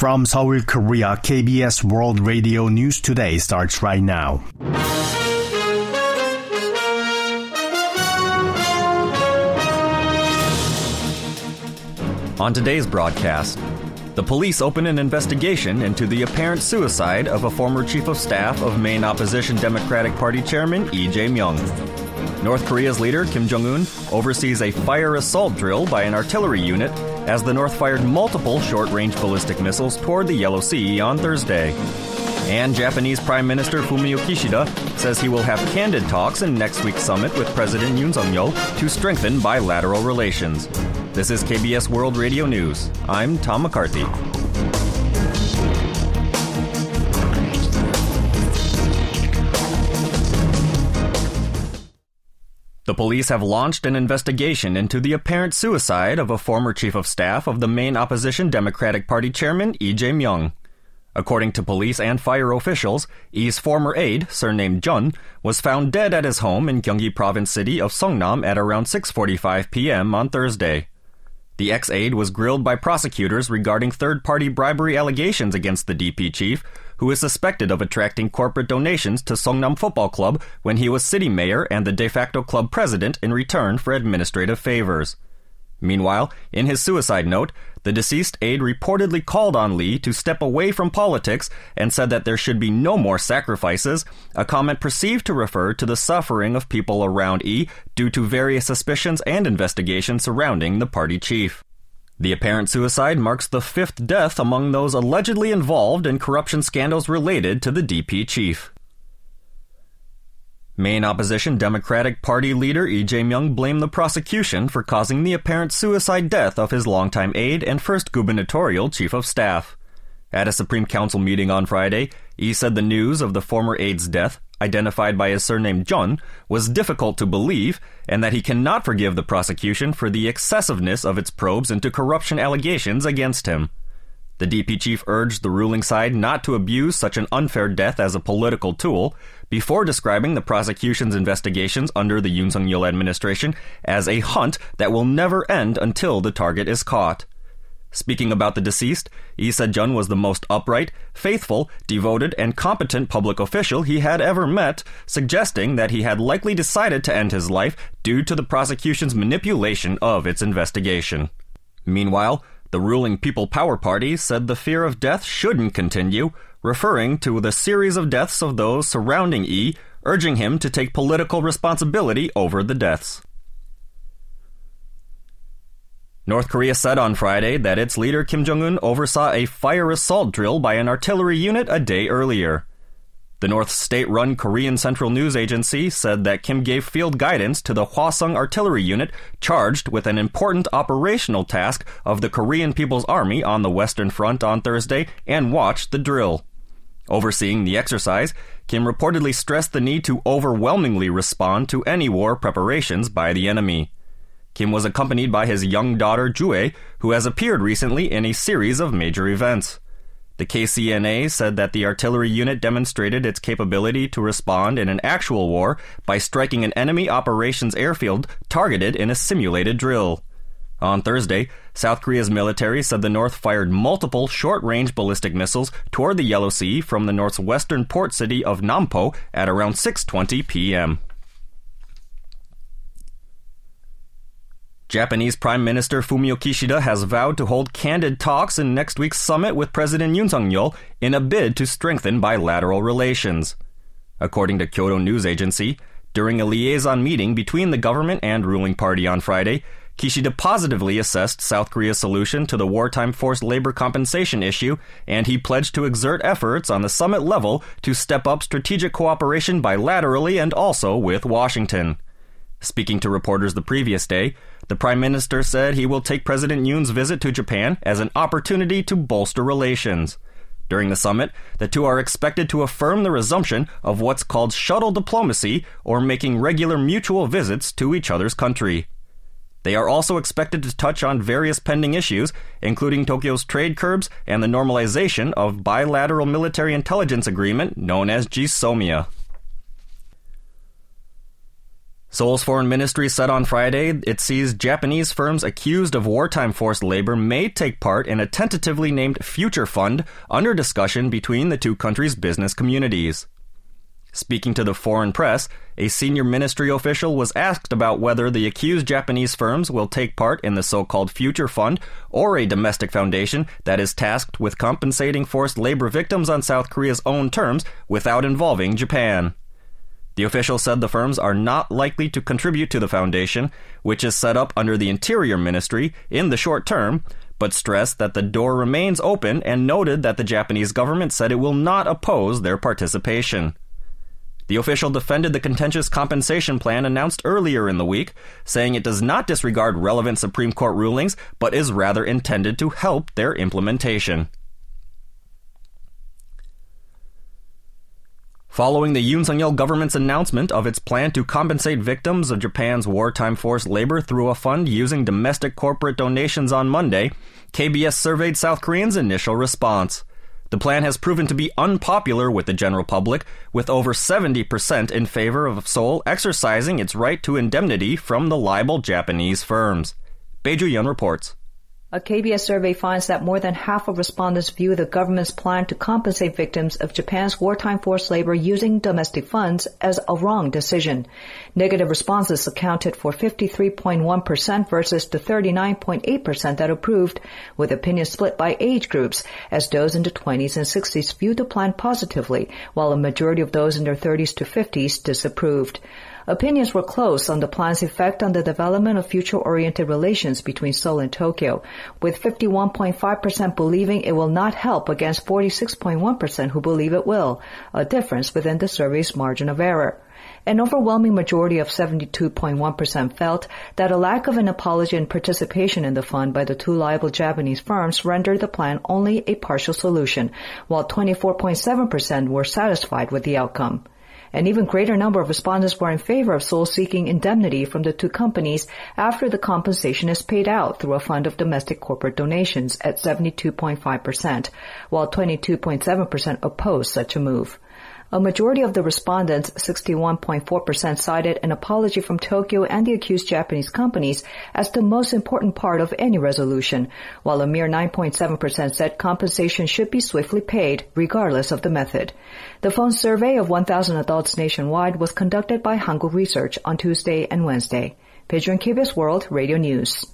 From Seoul, Korea, KBS World Radio News Today starts right now. On today's broadcast, the police open an investigation into the apparent suicide of a former chief of staff of main opposition Democratic Party chairman Lee Jae-myung. North Korea's leader Kim Jong-un oversees a fire assault drill by an artillery unit as the North fired multiple short-range ballistic missiles toward the Yellow Sea on Thursday. And Japanese Prime Minister Fumio Kishida says he will have candid talks in next week's summit with President Yoon Suk-yeol to strengthen bilateral relations. This is KBS World Radio News. I'm Tom McCarthy. The police have launched an investigation into the apparent suicide of a former chief of staff of the main opposition Democratic Party chairman Lee Jae-myung. According to police and fire officials, Lee's former aide, surnamed Jun, was found dead at his home in Gyeonggi Province city of Seongnam at around 6:45 p.m. on Thursday. The ex-aide was grilled by prosecutors regarding third-party bribery allegations against the DP chief, who is suspected of attracting corporate donations to Seongnam Football Club when he was city mayor and the de facto club president in return for administrative favors. Meanwhile, in his suicide note, the deceased aide reportedly called on Lee to step away from politics and said that there should be no more sacrifices, a comment perceived to refer to the suffering of people around E due to various suspicions and investigations surrounding the party chief. The apparent suicide marks the fifth death among those allegedly involved in corruption scandals related to the DP chief. Main opposition Democratic Party leader Lee Jae-myung blamed the prosecution for causing the apparent suicide death of his longtime aide and first gubernatorial chief of staff. At a Supreme Council meeting on Friday, Lee said the news of the former aide's death, identified by his surname Jun, was difficult to believe, and that he cannot forgive the prosecution for the excessiveness of its probes into corruption allegations against him. The DP chief urged the ruling side not to abuse such an unfair death as a political tool, before describing the prosecution's investigations under the Yoon Suk-yeol administration as a hunt that will never end until the target is caught. Speaking about the deceased, Lee Se-jun was the most upright, faithful, devoted, and competent public official he had ever met, suggesting that he had likely decided to end his life due to the prosecution's manipulation of its investigation. Meanwhile, the ruling People Power Party said the fear of death shouldn't continue, referring to the series of deaths of those surrounding E, urging him to take political responsibility over the deaths. North Korea said on Friday that its leader Kim Jong un oversaw a fire assault drill by an artillery unit a day earlier. The North state run Korean Central News Agency said that Kim gave field guidance to the Hwasong Artillery Unit charged with an important operational task of the Korean People's Army on the Western Front on Thursday and watched the drill. Overseeing the exercise, Kim reportedly stressed the need to overwhelmingly respond to any war preparations by the enemy. Kim was accompanied by his young daughter Ju Ae, who has appeared recently in a series of major events. The KCNA said that the artillery unit demonstrated its capability to respond in an actual war by striking an enemy operations airfield targeted in a simulated drill. On Thursday, South Korea's military said the North fired multiple short range ballistic missiles toward the Yellow Sea from the North's western port city of Nampo at around 6:20 p.m. Japanese Prime Minister Fumio Kishida has vowed to hold candid talks in next week's summit with President Yoon Suk-yeol in a bid to strengthen bilateral relations. According to Kyodo News Agency, during a liaison meeting between the government and ruling party on Friday, Kishida positively assessed South Korea's solution to the wartime forced labor compensation issue, and he pledged to exert efforts on the summit level to step up strategic cooperation bilaterally and also with Washington. Speaking to reporters the previous day, the Prime Minister said he will take President Yoon's visit to Japan as an opportunity to bolster relations. During the summit, the two are expected to affirm the resumption of what's called shuttle diplomacy or making regular mutual visits to each other's country. They are also expected to touch on various pending issues, including Tokyo's trade curbs and the normalization of bilateral military intelligence agreement known as GSOMIA. Seoul's foreign ministry said on Friday it sees Japanese firms accused of wartime forced labor may take part in a tentatively named Future Fund under discussion between the two countries' business communities. Speaking to the foreign press, a senior ministry official was asked about whether the accused Japanese firms will take part in the so called Future Fund or a domestic foundation that is tasked with compensating forced labor victims on South Korea's own terms without involving Japan. The official said the firms are not likely to contribute to the foundation, which is set up under the Interior Ministry, in the short term, but stressed that the door remains open and noted that the Japanese government said it will not oppose their participation. The official defended the contentious compensation plan announced earlier in the week, saying it does not disregard relevant Supreme Court rulings, but is rather intended to help their implementation. Following the Yoon Suk-yeol government's announcement of its plan to compensate victims of Japan's wartime forced labor through a fund using domestic corporate donations on Monday, KBS surveyed South Koreans' initial response. The plan has proven to be unpopular with the general public, with over 70% in favor of Seoul exercising its right to indemnity from the liable Japanese firms. Beju Yun reports. A KBS survey finds that more than half of respondents view the government's plan to compensate victims of Japan's wartime forced labor using domestic funds as a wrong decision. Negative responses accounted for 53.1% versus the 39.8% that approved, with opinions split by age groups, as those in the 20s and 60s viewed the plan positively, while a majority of those in their 30s to 50s disapproved. Opinions were close on the plan's effect on the development of future-oriented relations between Seoul and Tokyo, with 51.5% believing it will not help against 46.1% who believe it will, a difference within the survey's margin of error. An overwhelming majority of 72.1% felt that a lack of an apology and participation in the fund by the two liable Japanese firms rendered the plan only a partial solution, while 24.7% were satisfied with the outcome. An even greater number of respondents were in favor of Seoul seeking indemnity from the two companies after the compensation is paid out through a fund of domestic corporate donations at 72.5%, while 22.7% opposed such a move. A majority of the respondents, 61.4%, cited an apology from Tokyo and the accused Japanese companies as the most important part of any resolution, while a mere 9.7% said compensation should be swiftly paid, regardless of the method. The phone survey of 1,000 adults nationwide was conducted by Hankuk Research on Tuesday and Wednesday. Pigeon KBS World Radio News.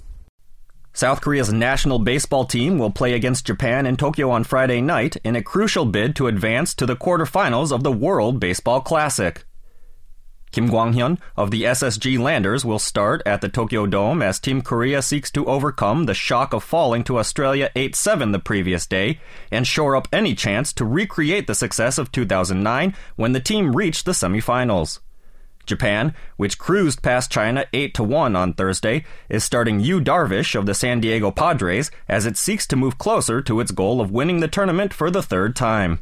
South Korea's national baseball team will play against Japan in Tokyo on Friday night in a crucial bid to advance to the quarterfinals of the World Baseball Classic. Kim Kwang-hyun of the SSG Landers will start at the Tokyo Dome as Team Korea seeks to overcome the shock of falling to Australia 8-7 the previous day and shore up any chance to recreate the success of 2009 when the team reached the semifinals. Japan, which cruised past China 8 to 1 on Thursday, is starting Yu Darvish of the San Diego Padres as it seeks to move closer to its goal of winning the tournament for the third time.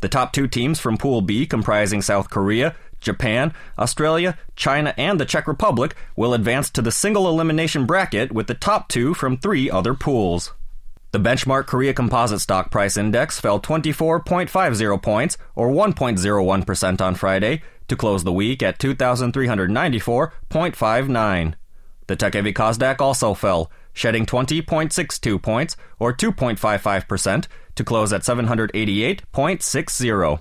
The top two teams from Pool B, comprising South Korea, Japan, Australia, China, and the Czech Republic, will advance to the single elimination bracket with the top two from three other pools. The benchmark Korea Composite Stock Price Index fell 24.50 points, or 1.01% on Friday, to close the week at 2,394.59. The Tech Heavy Kosdaq also fell, shedding 20.62 points, or 2.55%, to close at 788.60.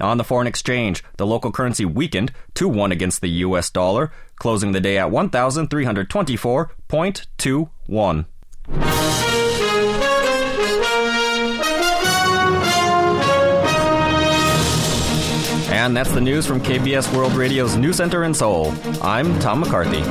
On the foreign exchange, the local currency weakened 2 1 against the US dollar, closing the day at 1,324.21. And that's the news from KBS World Radio's News Center in Seoul. I'm Tom McCarthy.